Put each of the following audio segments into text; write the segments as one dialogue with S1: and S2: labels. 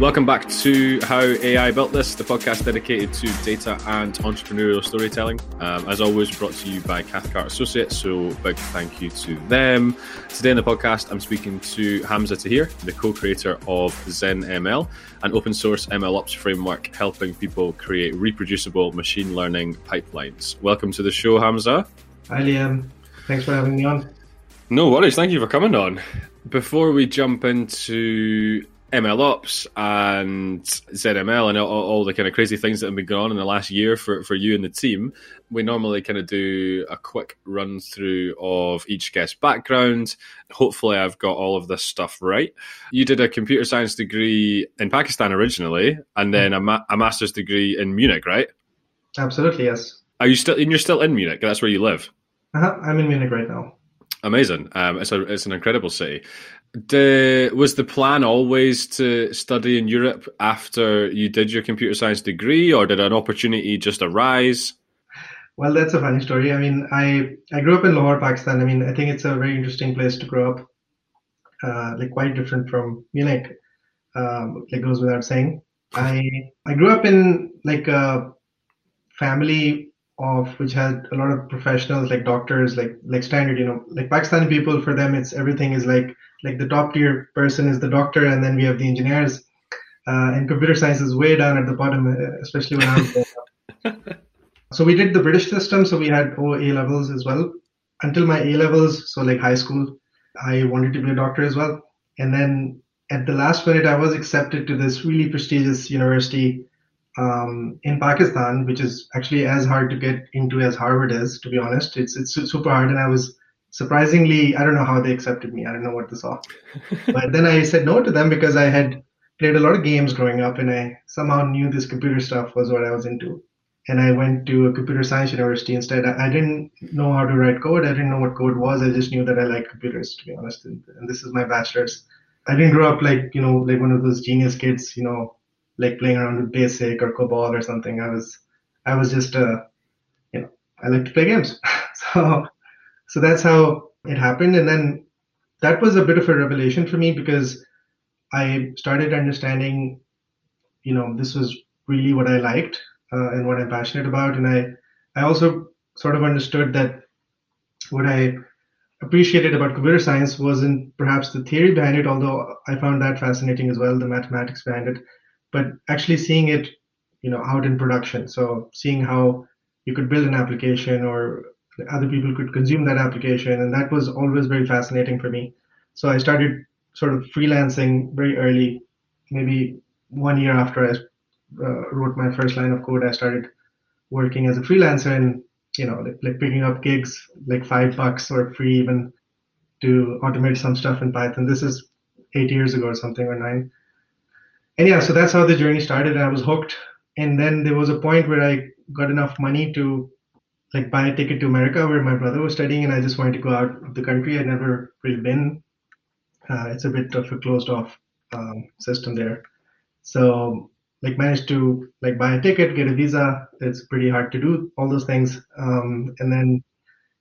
S1: Welcome back to How AI Built This, the podcast dedicated to data and entrepreneurial storytelling. Um, as always, brought to you by Cathcart Associates, so big thank you to them. Today in the podcast, I'm speaking to Hamza Tahir, the co-creator of ZenML, an open source MLOps framework helping people create reproducible machine learning pipelines. Welcome to the show, Hamza.
S2: Hi, Liam. Thanks for having me on.
S1: No worries. Thank you for coming on. Before we jump into MLOps and ZenML and all, all, the kind of crazy things that have been going on in the last year for, for you and the team, we normally kind of do a quick run through of each guest background. Hopefully, I've got all of this stuff right. You did a computer science degree in Pakistan originally, and then a, ma- a master's degree in Munich, right?
S2: Absolutely, yes.
S1: Are you still? And you're still in Munich. That's where you live.
S2: Uh-huh. I'm in Munich right now.
S1: Amazing. Um, it's a it's an incredible city. The, was the plan always to study in Europe after you did your computer science degree, or did an opportunity just arise?
S2: Well, that's a funny story. I mean, I I grew up in Lahore, Pakistan. I mean, I think it's a very interesting place to grow up. Uh, like quite different from Munich. Um, like goes without saying. I I grew up in like a family of which had a lot of professionals like doctors like like standard you know like pakistani people for them it's everything is like like the top tier person is the doctor and then we have the engineers. Uh, and computer science is way down at the bottom uh, especially when i'm so we did the british system so we had o a levels as well. Until my a levels so like high school i wanted to be a doctor as well. And then at the last minute i was accepted to this really prestigious university um, in Pakistan, which is actually as hard to get into as Harvard is, to be honest. It's it's super hard, and I was surprisingly, I don't know how they accepted me. I don't know what they saw, but then I said no to them because I had played a lot of games growing up, and I somehow knew this computer stuff was what I was into. And I went to a computer science university instead. I didn't know how to write code. I didn't know what code was. I just knew that I liked computers, to be honest. And, and this is my bachelor's. I didn't grow up like you know like one of those genius kids, you know, like playing around with basic or COBOL or something. I was I was just uh, you know I like to play games. so so that's how it happened, and then that was a bit of a revelation for me because I started understanding, you know, this was really what I liked uh, and what I'm passionate about, and I I also sort of understood that what I appreciated about computer science wasn't perhaps the theory behind it, although I found that fascinating as well, the mathematics behind it, but actually seeing it you know out in production. So seeing how you could build an application or other people could consume that application and that was always very fascinating for me. So i started sort of freelancing very early maybe one year after i uh, wrote my first line of code i started working as a freelancer and you know like, like picking up gigs like five bucks or free even to automate some stuff in python. This is eight years ago or something or nine. And yeah, so that's how the journey started. And I was hooked, and then there was a point where I got enough money to like buy a ticket to America, where my brother was studying, and I just wanted to go out of the country. I'd never really been. Uh, it's a bit of a closed off um, system there, so like managed to like buy a ticket, get a visa. It's pretty hard to do all those things, um, and then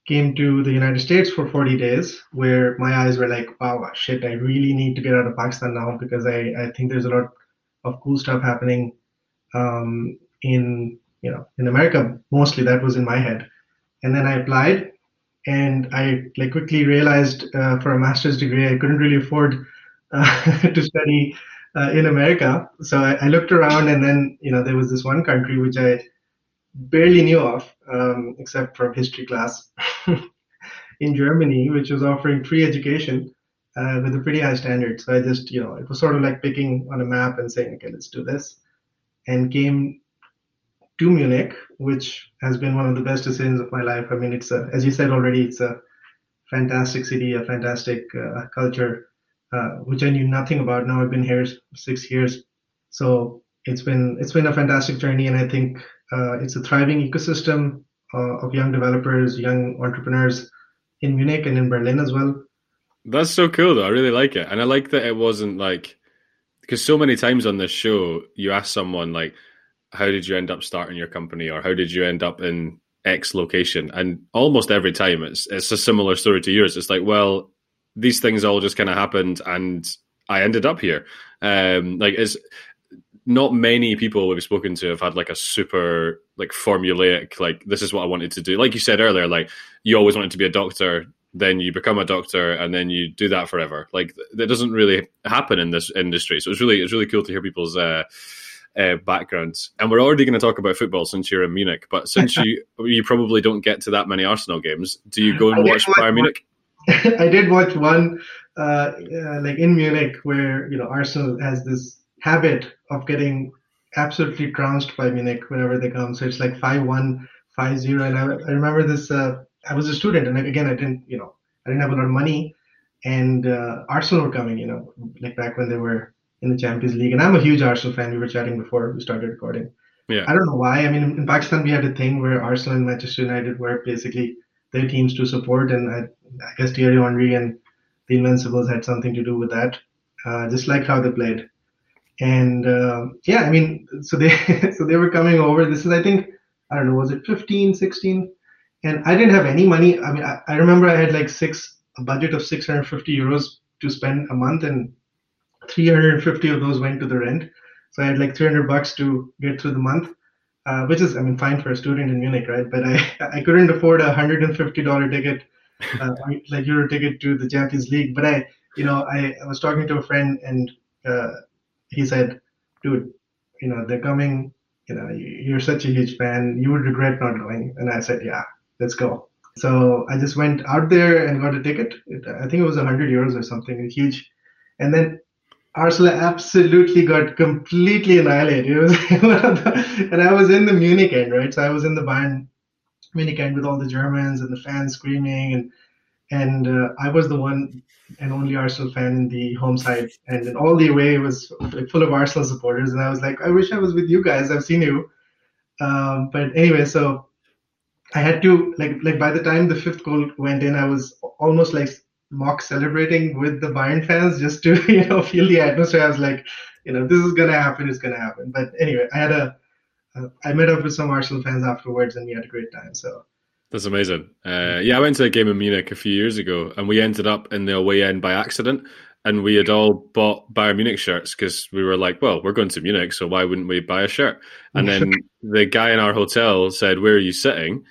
S2: came to the United States for 40 days, where my eyes were like, wow, shit, I really need to get out of Pakistan now because I, I think there's a lot of cool stuff happening um, in you know in America. Mostly that was in my head, and then I applied, and I like quickly realized uh, for a master's degree I couldn't really afford uh, to study uh, in America. So I, I, looked around, and then you know there was this one country which I barely knew of, um, except from history class. in Germany, which was offering free education uh, with a pretty high standard. So I just, you know, it was sort of like picking on a map and saying, okay, let's do this. And came to Munich, which has been one of the best decisions of my life. I mean, it's a, as you said already, it's a fantastic city, a fantastic uh, culture, uh, which I knew nothing about. Now I've been here six years, so it's been it's been a fantastic journey, and I think uh, it's a thriving ecosystem uh, of young developers, young entrepreneurs in Munich and in Berlin as well.
S1: That's so cool, though. I really like it, and I like that it wasn't like because so many times on this show you ask someone like, "How did you end up starting your company?" or "How did you end up in X location?" and almost every time it's it's a similar story to yours. It's like, well, these things all just kind of happened, and I ended up here. Um, like, it's not many people we've spoken to have had like a super like formulaic like this is what I wanted to do. Like you said earlier, like you always wanted to be a doctor, then you become a doctor, and then you do that forever. Like that doesn't really happen in this industry. So it's really it's really cool to hear people's uh, uh, backgrounds. And we're already going to talk about football since you're in Munich. But since you you probably don't get to that many Arsenal games, do you go and watch Bayern Munich?
S2: I did watch one uh, uh, like in Munich where you know Arsenal has this habit of getting absolutely trounced by Munich whenever they come. So it's like 5-1, 5-0. And I, I remember this, uh, I was a student and again, I didn't, you know, I didn't have a lot of money and uh, Arsenal were coming, you know, like back when they were in the Champions League. And I'm a huge Arsenal fan. We were chatting before we started recording.
S1: Yeah.
S2: I don't know why. I mean, in Pakistan, we had a thing where Arsenal and Manchester United were basically their teams to support. And I, I guess Thierry Henry and the Invincibles had something to do with that, uh, just like how they played and uh, yeah i mean so they so they were coming over this is i think i don't know was it 15 16 and i didn't have any money i mean i, I remember i had like six a budget of 650 euros to spend a month and 350 of those went to the rent so i had like 300 bucks to get through the month uh, which is i mean fine for a student in munich right but i i couldn't afford a 150 dollar ticket uh, like euro ticket to the champions league but i you know i, I was talking to a friend and uh, he said, dude, you know, they're coming, you know, you're such a huge fan, you would regret not going. And I said, yeah, let's go. So I just went out there and got a ticket. I think it was 100 euros or something, huge. And then Arsenal absolutely got completely annihilated. And I was in the Munich end, right? So I was in the Bayern Munich end with all the Germans and the fans screaming and and uh, I was the one and only Arsenal fan in the home side, and all the away was full of Arsenal supporters. And I was like, I wish I was with you guys. I've seen you. Um, but anyway, so I had to like like by the time the fifth goal went in, I was almost like mock celebrating with the Bayern fans just to you know feel the atmosphere. I was like, you know, this is gonna happen. It's gonna happen. But anyway, I had a I met up with some Arsenal fans afterwards, and we had a great time. So
S1: that's amazing. Uh, yeah, I went to a game in Munich a few years ago, and we ended up in the away end by accident. And we had all bought Bayern Munich shirts because we were like, "Well, we're going to Munich, so why wouldn't we buy a shirt?" And then the guy in our hotel said, "Where are you sitting?"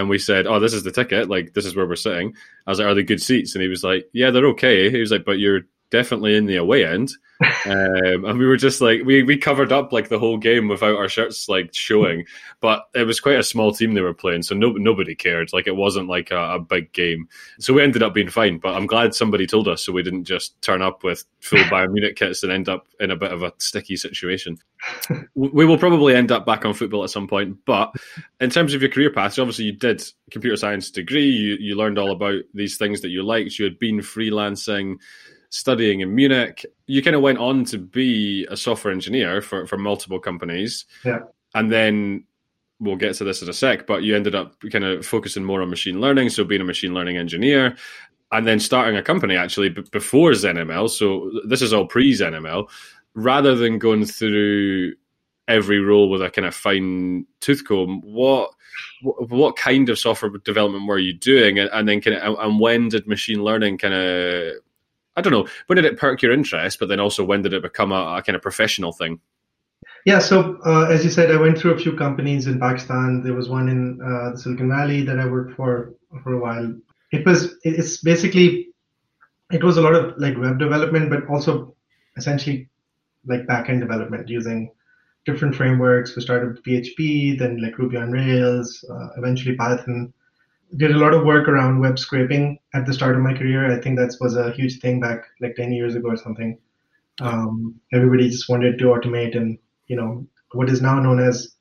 S1: And we said, "Oh, this is the ticket. Like, this is where we're sitting." I was like, "Are they good seats?" And he was like, "Yeah, they're okay." He was like, "But you're definitely in the away end." um, and we were just like we we covered up like the whole game without our shirts like showing, but it was quite a small team they were playing, so no nobody cared. Like it wasn't like a, a, big game, so we ended up being fine. But I'm glad somebody told us, so we didn't just turn up with full Bayern Munich kits and end up in a bit of a sticky situation. we will probably end up back on football at some point, but in terms of your career path, obviously you did computer science degree, you you learned all about these things that you liked. You had been freelancing studying in Munich. You kind of went on to be a software engineer for, for multiple companies.
S2: Yeah.
S1: And then we'll get to this in a sec, but you ended up kind of focusing more on machine learning. So being a machine learning engineer and then starting a company actually b- before ZenML. So this is all pre ZenML. Rather than going through every role with a kind of fine tooth comb, what what kind of software development were you doing, and, then kind of, and when did machine learning kind of I don't know. When did it perk your interest? But then also, when did it become a, a kind of professional thing?
S2: Yeah, so uh, as you said, I went through a few companies in Pakistan. There was one in uh, Silicon Valley that I worked for for a while. It was it's basically it was a lot of like web development, but also essentially like backend development using different frameworks. We started with PHP, then like Ruby on Rails, uh, eventually Python did a lot of work around web scraping at the start of my career. I think that was a huge thing back like 10 years ago or something. Um, everybody just wanted to automate and, you know, what is now known as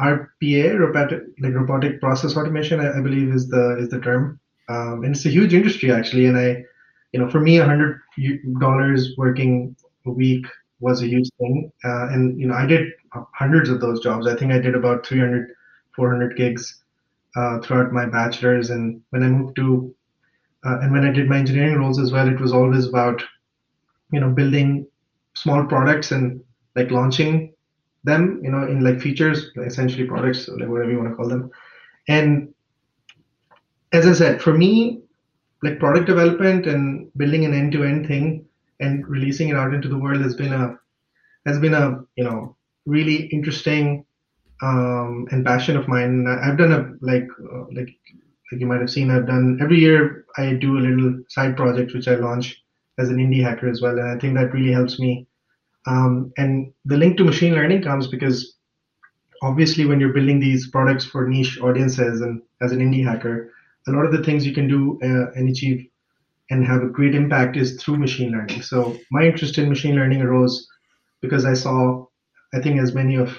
S2: RPA, robotic, like robotic process automation, I, I believe is the, is the term. Um, and it's a huge industry actually. And I, you know, for me, hundred dollars working a week was a huge thing. Uh, and, you know, I did hundreds of those jobs. I think I did about 300, 400 gigs uh, throughout my bachelor's. And when I moved to, uh, and when I did my engineering roles as well, it was always about, you know, building small products and like launching them, you know, in like features, essentially products, like whatever you want to call them. And as I said, for me, like product development and building an end-to-end thing and releasing it out into the world has been a has been a you know really interesting um, and passion of mine. I've done a like uh, like like you might have seen. I've done every year. I do a little side project which I launch as an indie hacker as well, and I think that really helps me. Um, and the link to machine learning comes because obviously when you're building these products for niche audiences and as an indie hacker, a lot of the things you can do uh, and achieve and have a great impact is through machine learning. So my interest in machine learning arose because I saw, I think as many of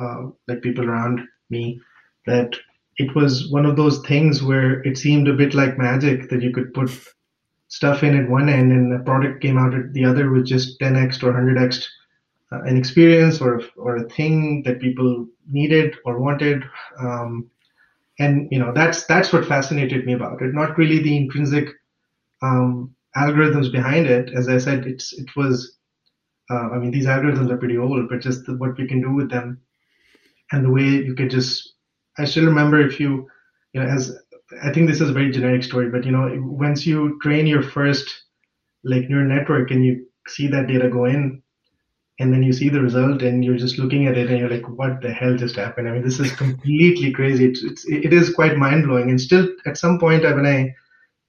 S2: uh, like people around me, that it was one of those things where it seemed a bit like magic that you could put stuff in at one end and the product came out at the other with just 10x or 100x uh, an experience or or a thing that people needed or wanted. Um, and you know that's that's what fascinated me about it. Not really the intrinsic um, algorithms behind it. As I said, it's it was. Uh, I mean, these algorithms are pretty old, but just the, what we can do with them, and the way you could just. I still remember if you, you know, as I think this is a very generic story, but you know, once you train your first like neural network and you see that data go in, and then you see the result and you're just looking at it and you're like what the hell just happened i mean this is completely crazy it's, it's it is quite mind-blowing and still at some point when i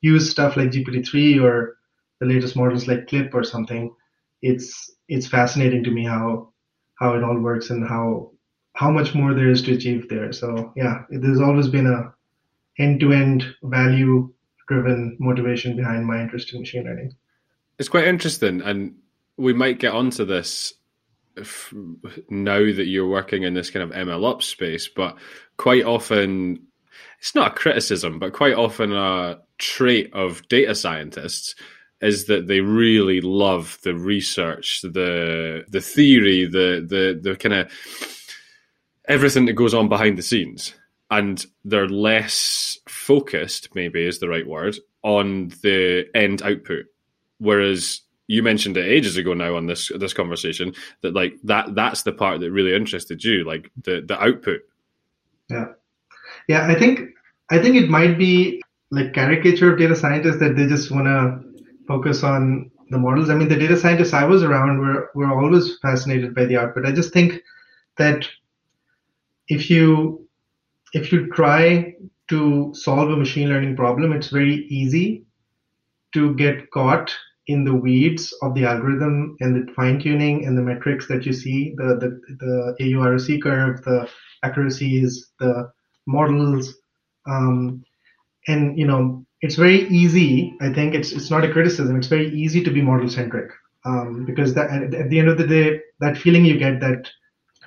S2: use stuff like gpt-3 or the latest models like clip or something it's it's fascinating to me how how it all works and how how much more there is to achieve there. So yeah there's always been a end-to-end value driven motivation behind my interest in machine learning.
S1: It's quite interesting and we might get onto this now that you're working in this kind of ML ops space, but quite often it's not a criticism, but quite often a trait of data scientists is that they really love the research, the the theory, the the the kind of everything that goes on behind the scenes, and they're less focused, maybe is the right word, on the end output. Whereas you mentioned it ages ago now on this this conversation that like that that's the part that really interested you, like the the output.
S2: Yeah, yeah. I think I think it might be like caricature of data scientists that they just want to focus on the models. I mean, the data scientists I was around were were always fascinated by the output. I just think that if you if you try to solve a machine learning problem, it's very easy to get caught in the weeds of the algorithm and the fine tuning and the metrics that you see, the, the, the AUROC curve, the accuracies, the models. Um, and, you know, it's very easy. I think it's, it's not a criticism. It's very easy to be model centric um, because that, at, at the end of the day, that feeling you get, that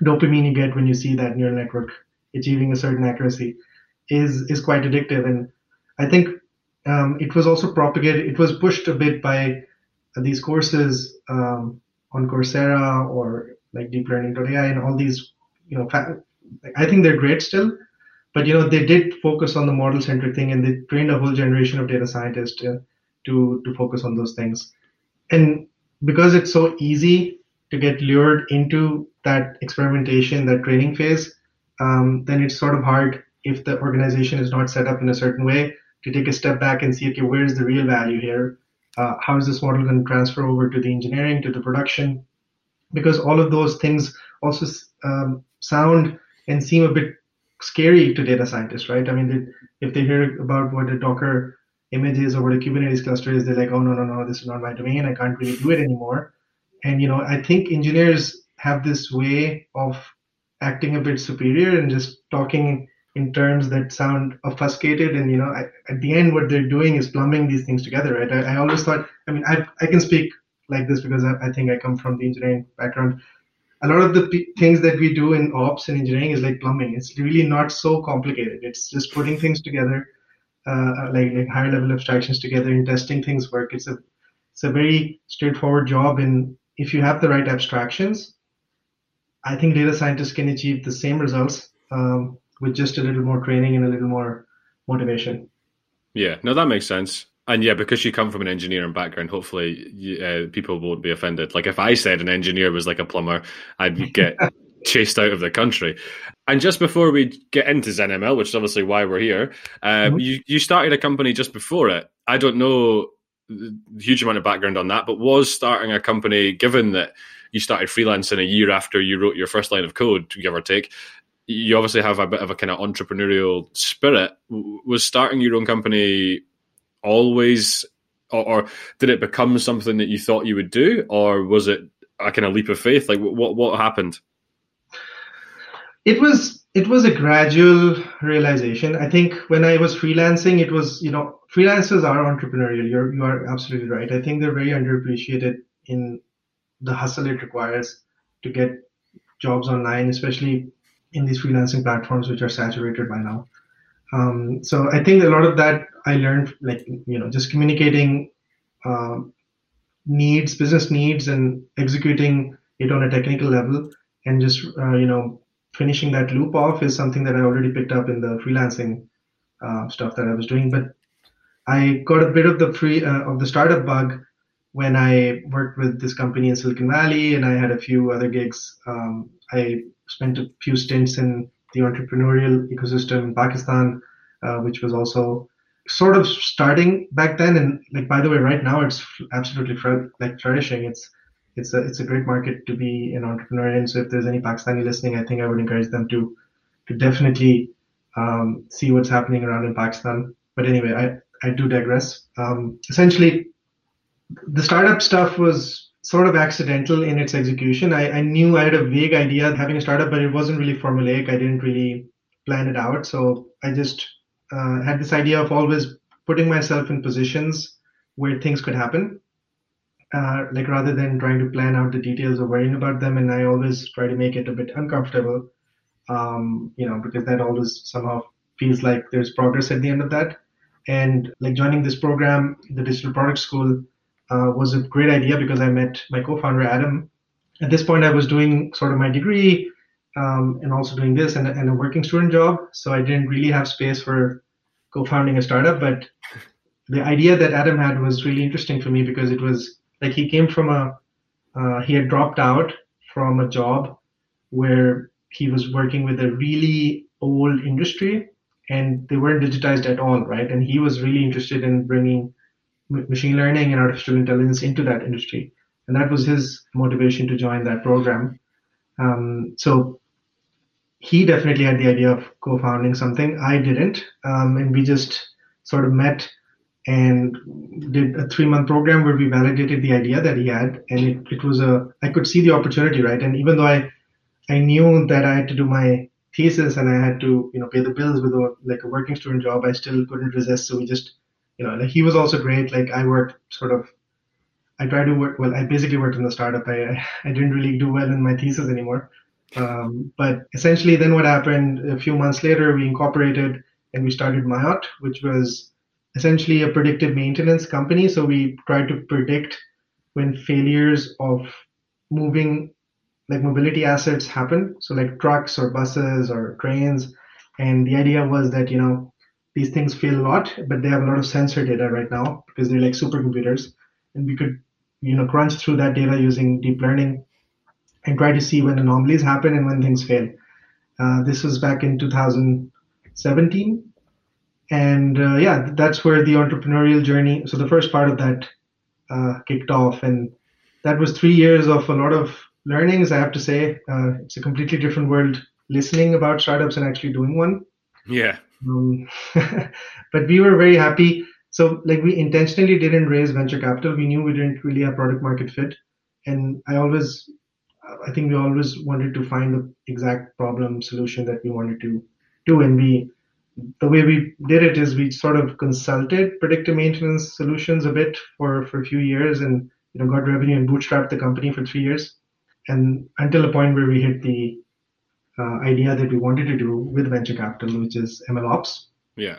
S2: dopamine you get when you see that neural network achieving a certain accuracy is, is quite addictive. And I think um, it was also propagated, it was pushed a bit by these courses um, on Coursera or like Deep Learning deeplearning.ai and all these, you know, I think they're great still, but you know, they did focus on the model centric thing and they trained a whole generation of data scientists to, to focus on those things. And because it's so easy to get lured into that experimentation, that training phase, um, then it's sort of hard if the organization is not set up in a certain way to take a step back and see, okay, where's the real value here? uh, how is this model going to transfer over to the engineering, to the production? Because all of those things also um, sound and seem a bit scary to data scientists, right? I mean, they, if they hear about what a Docker image is or what a Kubernetes cluster is, they're like, oh, no, no, no, this is not my domain. I can't really do it anymore. And, you know, I think engineers have this way of acting a bit superior and just talking in terms that sound obfuscated and you know I, at the end what they're doing is plumbing these things together right? I, I always thought i mean I, I can speak like this because I, I think i come from the engineering background. A lot of the p- things that we do in ops and engineering is like plumbing. It's really not so complicated. It's just putting things together uh, like, like higher level abstractions together and testing things work. It's a it's a very straightforward job. And if you have the right abstractions i think data scientists can achieve the same results um, with just a little more training and a little more motivation.
S1: Yeah, no, that makes sense. And yeah, because you come from an engineering background, hopefully uh, people won't be offended. Like if I said an engineer was like a plumber, I'd get chased out of the country. And just before we get into ZenML, which is obviously why we're here, uh, mm-hmm. you you started a company just before it. I don't know huge amount of background on that, but was starting a company, given that you started freelancing a year after you wrote your first line of code, give or take. You obviously have a bit of a kind of entrepreneurial spirit. Was starting your own company always, or, or did it become something that you thought you would do, or was it a kind of leap of faith? Like what what happened?
S2: It was it was a gradual realization. I think when I was freelancing, it was you know freelancers are entrepreneurial. You're you are absolutely right. I think they're very underappreciated in the hustle it requires to get jobs online, especially in these freelancing platforms which are saturated by now. Um, so I think a lot of that I learned, like you know, just communicating um, needs, business needs, and executing it on a technical level, and just uh, you know, finishing that loop off is something that I already picked up in the freelancing uh, stuff that I was doing. But I got a bit of the free uh, of the startup bug when I worked with this company in Silicon Valley, and I had a few other gigs. Um, I spent a few stints in the entrepreneurial ecosystem in Pakistan, uh, which was also sort of starting back then. And like by the way, right now it's absolutely fr- like flourishing. It's it's a it's a great market to be an entrepreneur in. So if there's any Pakistani listening, I think I would encourage them to to definitely um, see what's happening around in Pakistan. But anyway, I I do digress. Um, essentially, the startup stuff was sort of accidental in its execution. I, I knew I had a vague idea of having a startup, but it wasn't really formulaic. I didn't really plan it out. So I just uh, had this idea of always putting myself in positions where things could happen. Uh, like rather than trying to plan out the details or worrying about them, and I always try to make it a bit uncomfortable, um, you know, because that always somehow feels like there's progress at the end of that. And like joining this program, the Digital Product School, uh, was a great idea because I met my co-founder Adam. At this point, I was doing sort of my degree um, and also doing this and, and, a working student job, so I didn't really have space for co-founding a startup. But the idea that Adam had was really interesting for me because it was like he came from a uh, he had dropped out from a job where he was working with a really old industry and they weren't digitized at all, right? And he was really interested in bringing machine learning and artificial intelligence into that industry. And that was his motivation to join that program. Um, so he definitely had the idea of co-founding something. I didn't. Um, and we just sort of met and did a three month program where we validated the idea that he had. And it, it was a, I could see the opportunity, right? And even though I, I knew that I had to do my thesis and I had to, you know, pay the bills with a, like a working student job, I still couldn't resist. So we just you know, like he was also great. Like I worked sort of, I tried to work, well, I basically worked in the startup. I, I didn't really do well in my thesis anymore. Um, but essentially then what happened a few months later, we incorporated and we started Maiot, which was essentially a predictive maintenance company. So we tried to predict when failures of moving like mobility assets happen. So like trucks or buses or trains. And the idea was that, you know, these things fail a lot, but they have a lot of sensor data right now because they're like supercomputers. And we could, you know, crunch through that data using deep learning and try to see when anomalies happen and when things fail. Uh, this was back in 2017. And uh, yeah, that's where the entrepreneurial journey, so the first part of that uh, kicked off. And that was three years of a lot of learnings, I have to say. Uh, it's a completely different world listening about startups and actually doing one.
S1: Yeah.
S2: Um, but we were very happy. So like we intentionally didn't raise venture capital. We knew we didn't really have product market fit. And I always, I think we always wanted to find the exact problem solution that we wanted to do. And we, the way we did it is we sort of consulted predictive maintenance solutions a bit for, for a few years and, you know, got revenue and bootstrapped the company for three years. And until a point where we hit the uh, idea that we wanted to do with venture capital, which is MLOps.
S1: Yeah.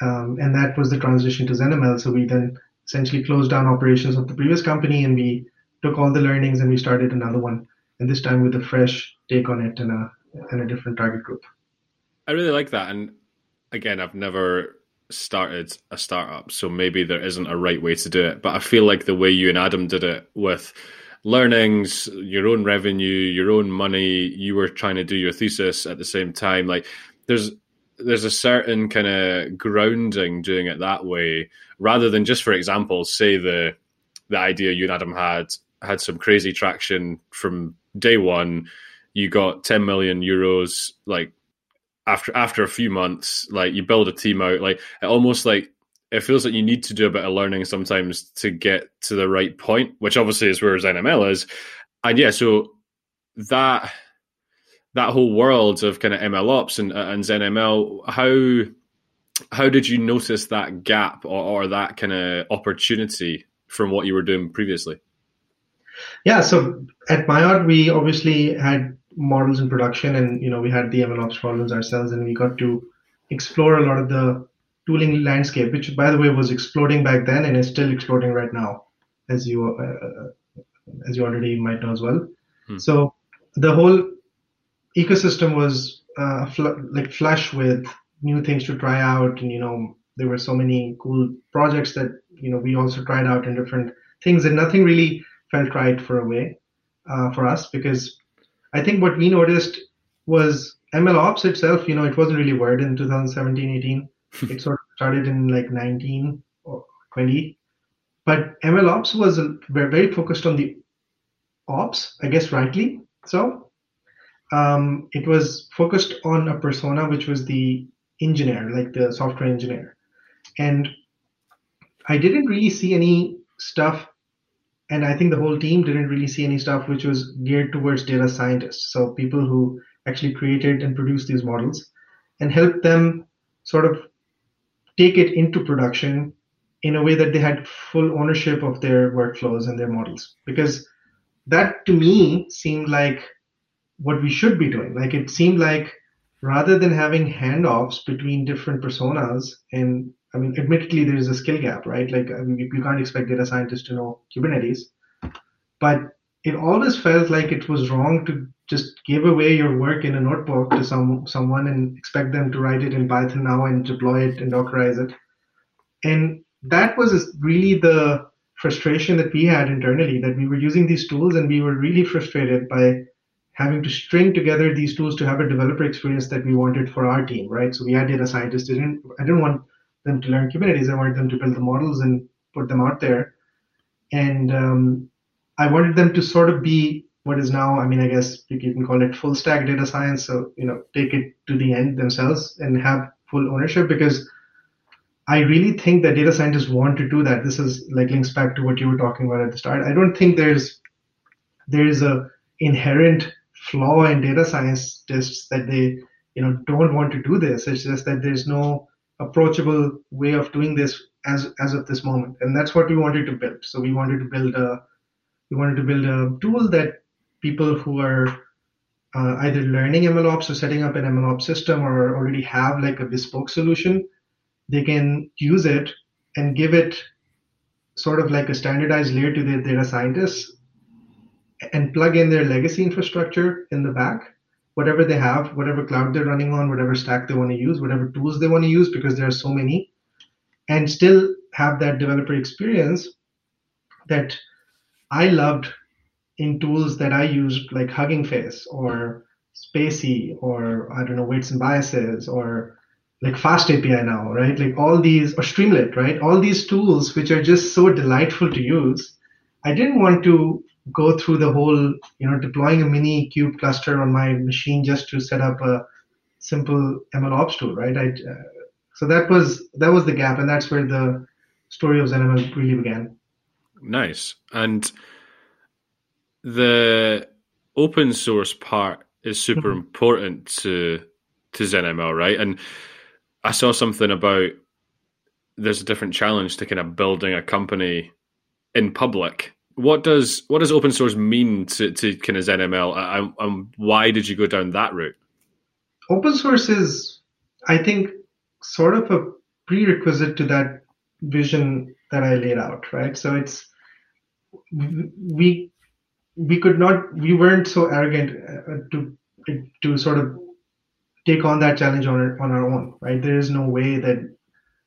S2: Um, and that was the transition to ZenML. So we then essentially closed down operations of the previous company and we took all the learnings and we started another one. And this time with a fresh take on it and a, and a different target group.
S1: I really like that. And again, I've never started a startup, so maybe there isn't a right way to do it. But I feel like the way you and Adam did it with learnings, your own revenue, your own money. You were trying to do your thesis at the same time. Like there's there's a certain kind of grounding doing it that way rather than just for example, say the the idea you and Adam had had some crazy traction from day one. You got 10 million euros, like after after a few months, like you build a team out, like it almost like it feels like you need to do a bit of learning sometimes to get to the right point, which obviously is where ZenML is. And yeah, so that that whole world of kind of ML ops and and ZenML, how how did you notice that gap or, or that kind of opportunity from what you were doing previously?
S2: Yeah, so at Maiot, we obviously had models in production, and you know we had the MLOps problems ourselves, and we got to explore a lot of the tooling landscape, which by the way was exploding back then and is still exploding right now, as you uh, as you already might know as well. Hmm. So the whole ecosystem was uh, fl- like flush with new things to try out, and you know there were so many cool projects that you know we also tried out in different things, and nothing really felt right for a way uh, for us because I think what we noticed was ML ops itself. You know, it wasn't really word in 2017, 18. It sort of started in like 19 or 20, but ML ops was very focused on the ops, I guess rightly so. Um, it was focused on a persona which was the engineer, like the software engineer. And I didn't really see any stuff, and I think the whole team didn't really see any stuff which was geared towards data scientists. So people who actually created and produced these models and helped them sort of take it into production in a way that they had full ownership of their workflows and their models. Because that to me seemed like what we should be doing. Like it seemed like rather than having handoffs between different personas and I mean, admittedly, there is a skill gap, right? Like, I mean, you can't expect data scientists to know Kubernetes, but it always felt like it was wrong to just give away your work in a notebook to some someone and expect them to write it in Python now and deploy it and Dockerize it. And that was really the frustration that we had internally that we were using these tools and we were really frustrated by having to string together these tools to have a developer experience that we wanted for our team, right? So we had data scientists. I Didn't I didn't want them to learn Kubernetes. I wanted them to build the models and put them out there, and um, I wanted them to sort of be what is now, I mean, I guess you can call it full stack data science. So you know, take it to the end themselves and have full ownership because I really think that data scientists want to do that. This is like links back to what you were talking about at the start. I don't think there's there is a inherent flaw in data scientists that they you know don't want to do this. It's just that there's no approachable way of doing this as as of this moment, and that's what we wanted to build. So we wanted to build a we wanted to build a tool that people who are uh, either learning MLOps or setting up an MLOps system or already have like a bespoke solution, they can use it and give it sort of like a standardized layer to their data scientists and plug in their legacy infrastructure in the back, whatever they have, whatever cloud they're running on, whatever stack they want to use, whatever tools they want to use, because there are so many, and still have that developer experience that I loved in tools that I used, like Hugging Face or spaCy or I don't know weights and biases or like FastAPI now, right? Like all these or Streamlit, right? All these tools which are just so delightful to use. I didn't want to go through the whole, you know, deploying a minikube cluster on my machine just to set up a simple ML ops tool, right? I, uh, so that was that was the gap, and that's where the story of ZenML really began.
S1: Nice, and the open source part is super mm-hmm. important to to ZenML, right? And I saw something about there's a different challenge to kind of building a company in public what does what does open source mean to, to kind of ZenML, and, and why did you go down that route?
S2: Open source is, I think, sort of a prerequisite to that vision that I laid out, right? So it's we we could not we weren't so arrogant uh, to to sort of take on that challenge on our, on our own, right? There is no way that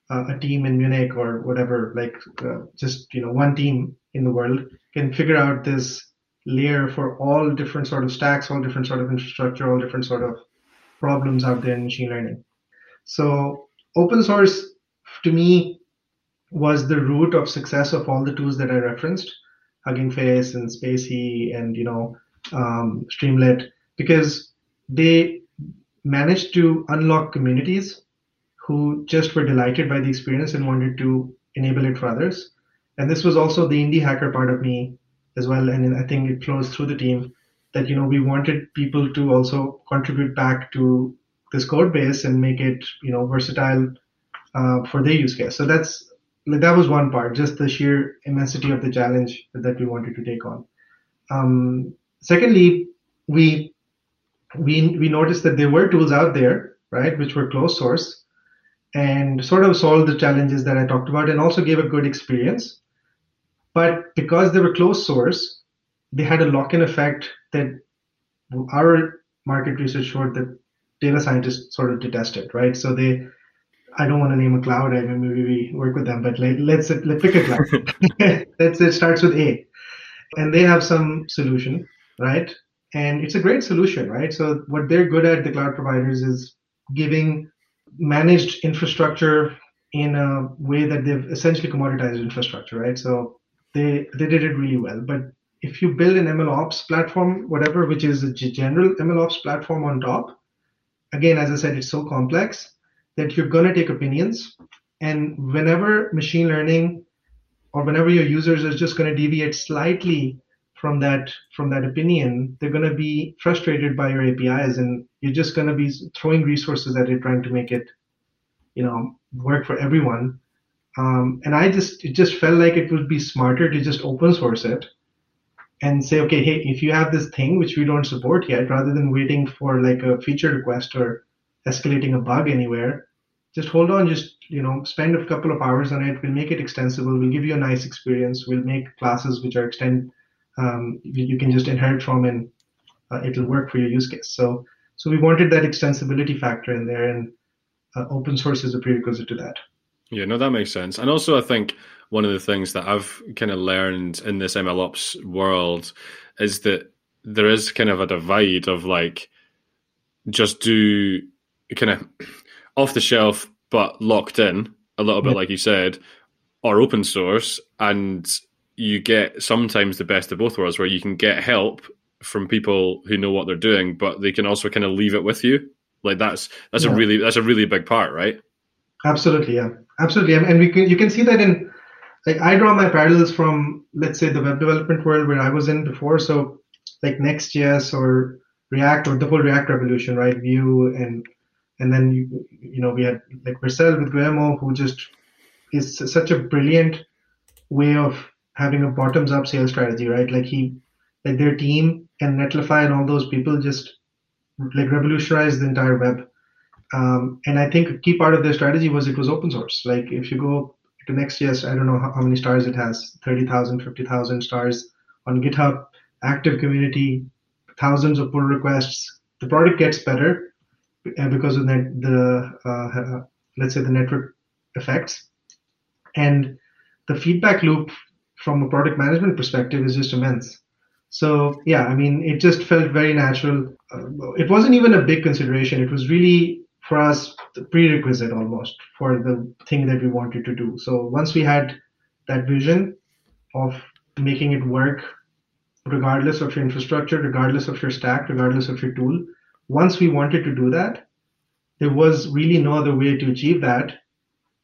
S2: uh, a team in Munich or whatever, like uh, just you know one team in the world can figure out this layer for all different sort of stacks, all different sort of infrastructure, all different sort of problems out there in machine learning. So open source to me was the root of success of all the tools that I referenced, Hugging Face and spaCy and you know um, Streamlit, because they managed to unlock communities who just were delighted by the experience and wanted to enable it for others. And this was also the indie hacker part of me as well. And I think it flows through the team that, you know, we wanted people to also contribute back to this code base and make it, you know, versatile uh, for their use case. So that's, that was one part, just the sheer immensity of the challenge that we wanted to take on. Um, secondly, we, we, we noticed that there were tools out there, right, which were closed source and sort of solved the challenges that I talked about and also gave a good experience. But because they were closed source, they had a lock in effect that our market research showed that data scientists sort of detested, right? So they, I don't want to name a cloud. I mean, maybe we work with them, but like, let's let's pick a cloud. let's it starts with A, and they have some solution, right? And it's a great solution, right? So what they're good at, the cloud providers, is giving managed infrastructure in a way that they've essentially commoditized infrastructure, right? So they they did it really well. But if you build an MLOps platform, whatever, which is a general MLOps platform on top, again, as I said, it's so complex that you're gonna take opinions, and whenever machine learning or whenever your users are just gonna deviate slightly from that from that opinion, they're going to be frustrated by your APIs, and you're just going to be throwing resources at it, trying to make it, you know, work for everyone. Um, and I just it just felt like it would be smarter to just open source it and say, okay, hey, if you have this thing which we don't support yet, rather than waiting for like a feature request or escalating a bug anywhere, just hold on, just you know, spend a couple of hours on it. We'll make it extensible. We'll give you a nice experience. We'll make classes which are extend um, you can just inherit from and uh, it'll work for your use case. So, so we wanted that extensibility factor in there, and uh, open source is a prerequisite to that.
S1: Yeah, no, that makes sense. And also, I think one of the things that I've kind of learned in this MLOps world is that there is kind of a divide of like just do kind of off the shelf but locked in a little bit, yeah. like you said, or open source, and you get sometimes the best of both worlds where you can get help from people who know what they're doing, but they can also kind of leave it with you. Like that's that's yeah. a really that's a really big part, right?
S2: Absolutely, yeah, absolutely, and we can you can see that in like I draw my parallels from let's say the web development world where I was in before. So like Next.js or React or the whole React revolution, right? Vue and and then you you know we had like Vercel with Guillermo who just is such a brilliant way of having a bottoms up sales strategy, right? Like he, like their team and Netlify and all those people just like revolutionized the entire web. Um, and I think a key part of their strategy was it was open source. Like if you go to Next.js, I don't know how, how many stars it has 30,000, 50,000 stars on GitHub, active community, thousands of pull requests. The product gets better because of the, the uh, let's say the network effects. And the feedback loop from a product management perspective is just immense. So yeah, I mean, it just felt very natural. Uh, it wasn't even a big consideration. It was really for us the prerequisite almost for the thing that we wanted to do. So once we had that vision of making it work, regardless of your infrastructure, regardless of your stack, regardless of your tool, once we wanted to do that, there was really no other way to achieve that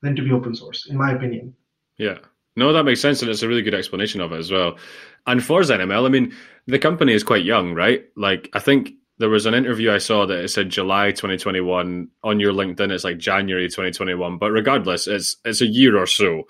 S2: than to be open source, in my opinion.
S1: Yeah. No, that makes sense, and it's a really good explanation of it as well. And for ZenML, I mean, the company is quite young, right? Like, I think there was an interview I saw that it said July 2021 on your LinkedIn. It's like January 2021, but regardless, it's it's a year or so.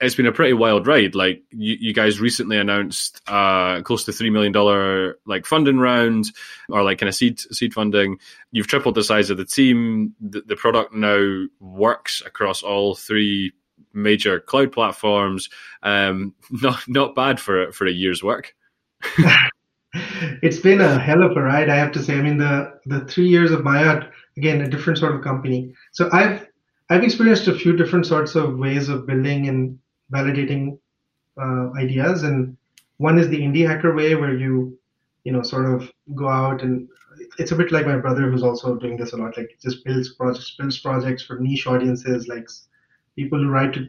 S1: It's been a pretty wild ride. Like you, you guys recently announced uh, close to three million dollar like funding round, or like kind of seed seed funding. You've tripled the size of the team. The, the product now works across all three major cloud platforms. Um, not not bad for for a year's work.
S2: it's been a hell of a ride, I have to say. I mean, the the three years of Maya, again, a different sort of company. So I've I've experienced a few different sorts of ways of building and validating uh, ideas, and one is the indie hacker way, where you you know sort of go out and it's a bit like my brother who's also doing this a lot like just builds projects builds projects for niche audiences like people who write to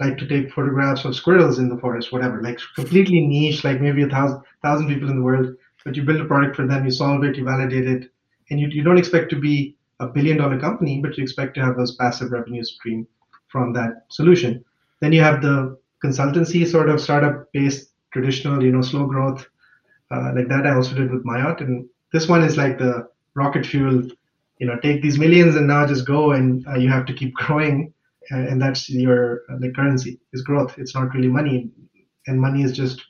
S2: like to take photographs of squirrels in the forest, whatever, like completely niche, like maybe a thousand thousand people in the world, but you build a product for them, you solve it, you validate it, and you, you don't expect to be a billion dollar company, but you expect to have those passive revenue stream from that solution. Then you have the consultancy sort of startup based traditional, you know, slow growth, uh, like that I also did with Maiot. And this one is like the rocket fuel, you know, take these millions and now just go and uh, you have to keep growing. And that's your uh, the currency is growth. It's not really money, and money is just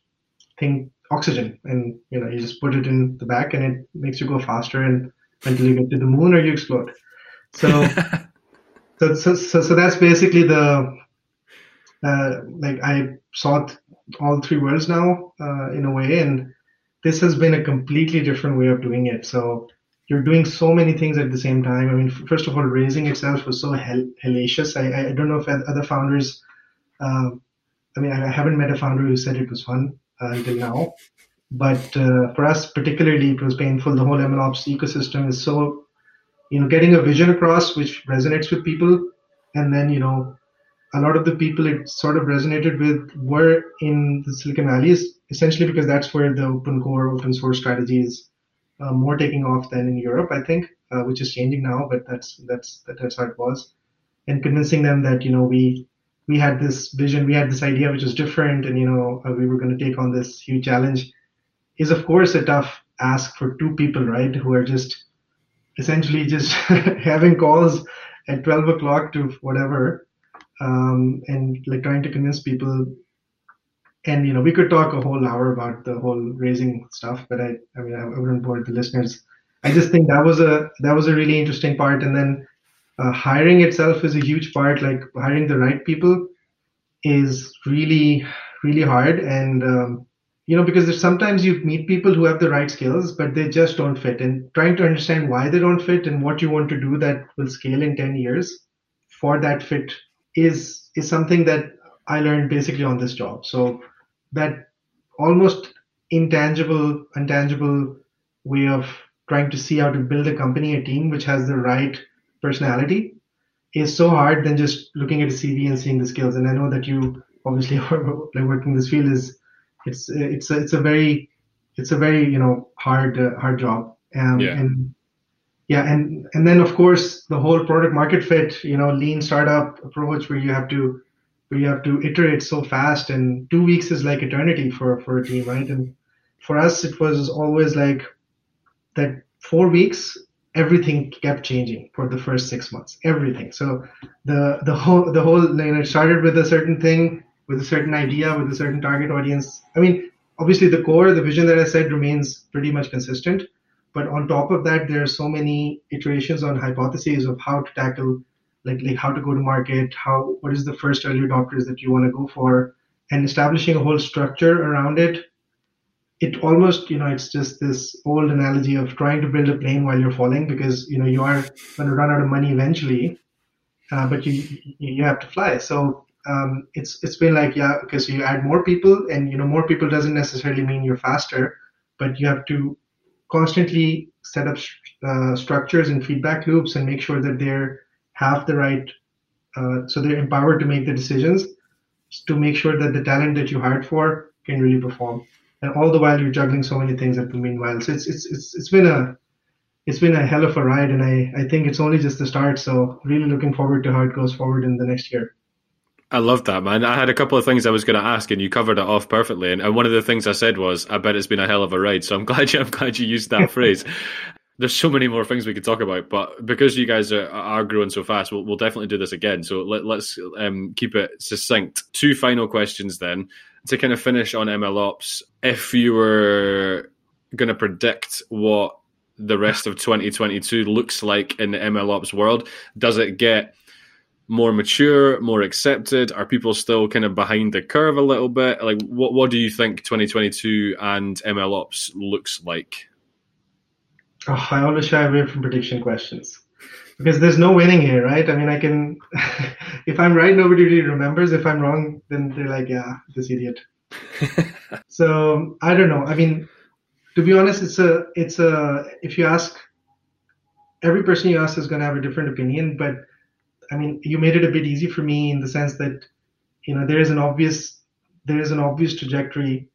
S2: think oxygen, and you know you just put it in the back, and it makes you go faster, and until you get to the moon or you explode. So, so, so, so, so that's basically the uh, like I saw all three worlds now uh, in a way, and this has been a completely different way of doing it. So you're doing so many things at the same time. I mean, first of all, raising itself was so hell- hellacious. I, I don't know if other founders. Uh, I mean, I haven't met a founder who said it was fun uh, until now. But uh, for us, particularly, it was painful. The whole MLOps ecosystem is so, you know, getting a vision across which resonates with people, and then you know, a lot of the people it sort of resonated with were in the Silicon Valley, essentially because that's where the open core, open source strategy is uh, more taking off than in Europe, I think, uh, which is changing now. But that's that's that's how it was, and convincing them that you know we we had this vision, we had this idea which was different, and you know uh, we were going to take on this huge challenge, is of course a tough ask for two people, right? Who are just essentially just having calls at 12 o'clock to whatever um, and like trying to convince people and you know we could talk a whole hour about the whole raising stuff but i i mean i wouldn't bore the listeners. I just think that was a that was a really interesting part and then uh, hiring itself is a huge part like hiring the right people is really really hard and um, you know because sometimes you meet people who have the right skills but they just don't fit and trying to understand why they don't fit and what you want to do that will scale in 10 years for that fit is is something that I learned basically on this job. So that almost intangible, intangible way of trying to see how to build a company, a team which has the right personality is so hard than just looking at a CV and seeing the skills. And I know that you obviously are working in this field is it's it's a, it's a very it's a very you know hard uh, hard job. Um, yeah. And yeah and and then of course the whole product market fit you know lean startup approach where you have to where you have to iterate so fast and two weeks is like eternity for for a team right? And for us it was always like that four weeks everything kept changing for the first six months everything. So the the whole the whole you know it started with a certain thing with a certain idea with a certain target audience. I mean obviously the core the vision that i said remains pretty much consistent but on top of that, there are so many iterations on hypotheses of how to tackle, like, like how to go to market, how what is the first early adopters that you want to go for, and establishing a whole structure around it. It almost, you know, it's just this old analogy of trying to build a plane while you're falling because you know you are going to run out of money eventually, uh, but you you have to fly. So um, it's it's been like yeah, because you add more people, and you know more people doesn't necessarily mean you're faster, but you have to constantly set up uh, structures and feedback loops and make sure that they're have the right uh, so they're empowered to make the decisions to make sure that the talent that you hired for can really perform. And all the while you're juggling so many things at the meanwhile. So it's it's it's, it's been a it's been a hell of a ride. And I, I think it's only just the start. So really looking forward to how it goes forward in the next year
S1: I love that, man. I had a couple of things I was going to ask, and you covered it off perfectly. And, and one of the things I said was, "I bet it's been a hell of a ride." So I'm glad you, I'm glad you used that phrase. There's so many more things we could talk about, but because you guys are, are growing so fast, we'll, we'll definitely do this again. So let, us um, keep it succinct. Two final questions then to kind of finish on ML Ops. If you were going to predict what the rest of 2022 looks like in the ML Ops world, does it get more mature, more accepted? Are people still kind of behind the curve a little bit? Like, what what do you think 2022 and ML Ops looks like?
S2: Oh, I always shy away from prediction questions because there's no winning here, right? I mean, I can, if I'm right, nobody really remembers. If I'm wrong, then they're like, yeah, this idiot. so I don't know. I mean, to be honest, it's a, it's a, if you ask, every person you ask is going to have a different opinion, but I mean, you made it a bit easy for me in the sense that you know there is an obvious there is an obvious trajectory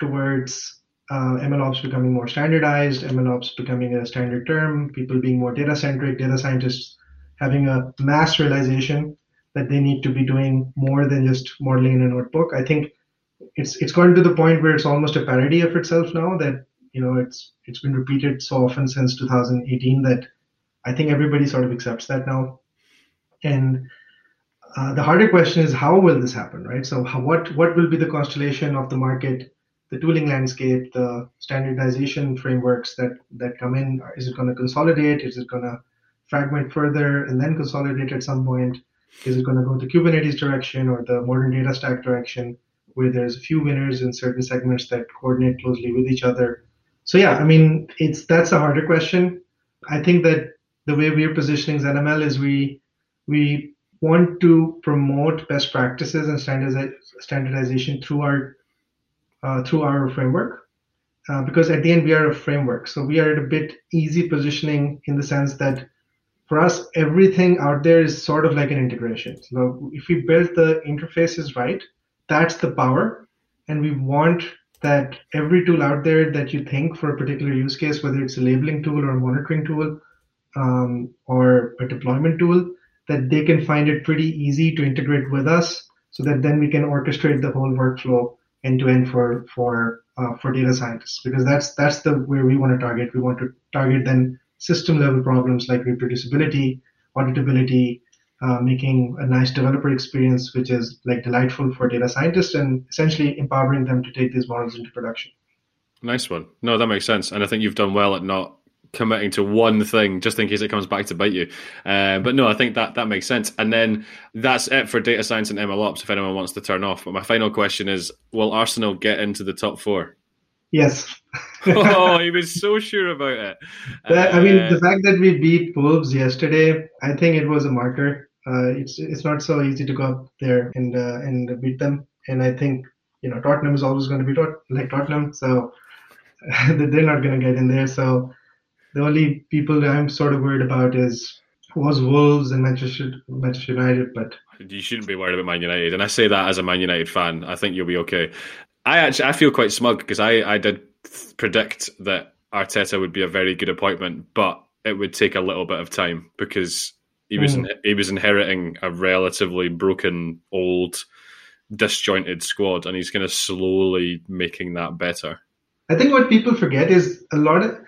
S2: towards uh, MLOps becoming more standardized, MLOps becoming a standard term, people being more data centric, data scientists having a mass realization that they need to be doing more than just modeling in a notebook. I think it's it's gotten to the point where it's almost a parody of itself now that you know it's it's been repeated so often since 2018 that I think everybody sort of accepts that now. And uh, the harder question is how will this happen, right? So how, what what will be the constellation of the market, the tooling landscape, the standardization frameworks that that come in? Is it going to consolidate? Is it going to fragment further and then consolidate at some point? Is it going to go the Kubernetes direction or the modern data stack direction, where there's a few winners in certain segments that coordinate closely with each other? So yeah, I mean, it's that's a harder question. I think that the way we're positioning ZenML is we we want to promote best practices and standardization through our uh, through our framework uh, because at the end we are a framework. So we are at a bit easy positioning in the sense that for us everything out there is sort of like an integration. So if we build the interfaces right that's the power. And we want that every tool out there that you think for a particular use case whether it's a labeling tool or a monitoring tool um, or a deployment tool that they can find it pretty easy to integrate with us so that then we can orchestrate the whole workflow end to end for for uh, for data scientists. Because that's that's the where we want to target. We want to target then system level problems like reproducibility auditability uh, making a nice developer experience which is like delightful for data scientists and essentially empowering them to take these models into production.
S1: Nice one. No that makes sense and i think you've done well at not committing to one thing just in case it comes back to bite you. Uh, but no, I think that that makes sense. And then that's it for data science and MLOps. If anyone wants to turn off, but my final question is: Will Arsenal get into the top four?
S2: Yes.
S1: oh, he was so sure about it.
S2: I mean, the uh, fact that we beat Wolves yesterday, I think it was a marker. Uh, it's it's not so easy to go up there and uh, and beat them. And I think you know Tottenham is always going to be tot- like Tottenham, so they're not going to get in there. So the only people I'm sort of worried about is was Wolves and Manchester Manchester United, but
S1: you shouldn't be worried about Man United. And I say that as a Man United fan. I think you'll be okay. I actually I feel quite smug because I I did predict that Arteta would be a very good appointment, but it would take a little bit of time because he was mm. in, he was inheriting a relatively broken, old, disjointed squad, and he's going to slowly making that better.
S2: I think what people forget is a lot of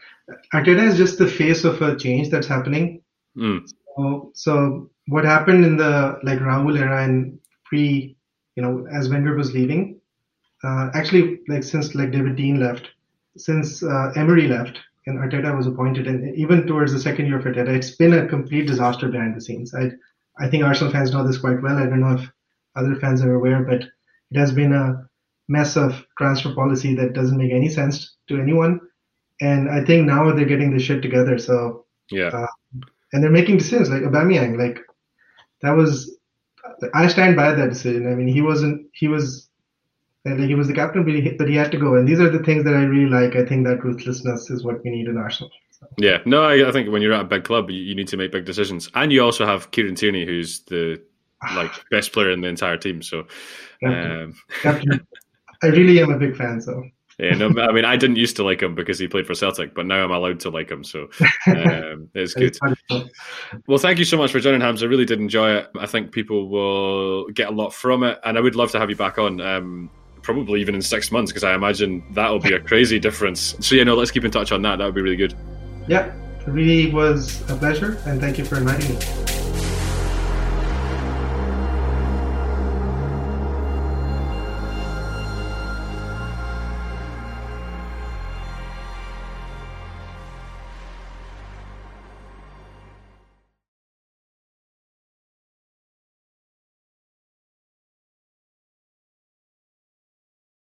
S2: Arteta is just the face of a change that's happening.
S1: Mm.
S2: So, so what happened in the like Raul era and pre, you know, as Wenger was leaving, uh, actually like since like David Dein left, since uh, Emery left and Arteta was appointed, and even towards the second year of Arteta, it's been a complete disaster behind the scenes. I I think Arsenal fans know this quite well. I don't know if other fans are aware, but it has been a mess of transfer policy that doesn't make any sense to anyone and I think now they're getting the shit together. So
S1: yeah, uh,
S2: and they're making decisions like Aubameyang. Like that was, I stand by that decision. I mean, he wasn't. He was. Like he was the captain, but he, but he had to go. And these are the things that I really like. I think that ruthlessness is what we need in Arsenal.
S1: So. Yeah, no, I, I, think when you're at a big club, you, you, need to make big decisions, and you also have Kieran Tierney, who's the like best player in the entire team. So. Um...
S2: captain. I really am a big fan. So
S1: yeah, no, I mean, I didn't used to like him because he played for Celtic, but now I'm allowed to like him, so um, it's good. well, thank you so much for joining, Hams. I really did enjoy it. I think people will get a lot from it, and I would love to have you back on. Um, probably even in six months, because I imagine that'll be a crazy difference. So yeah, no, let's keep in touch on that. That would be really good.
S2: Yeah, it really was a pleasure, and thank you for inviting me.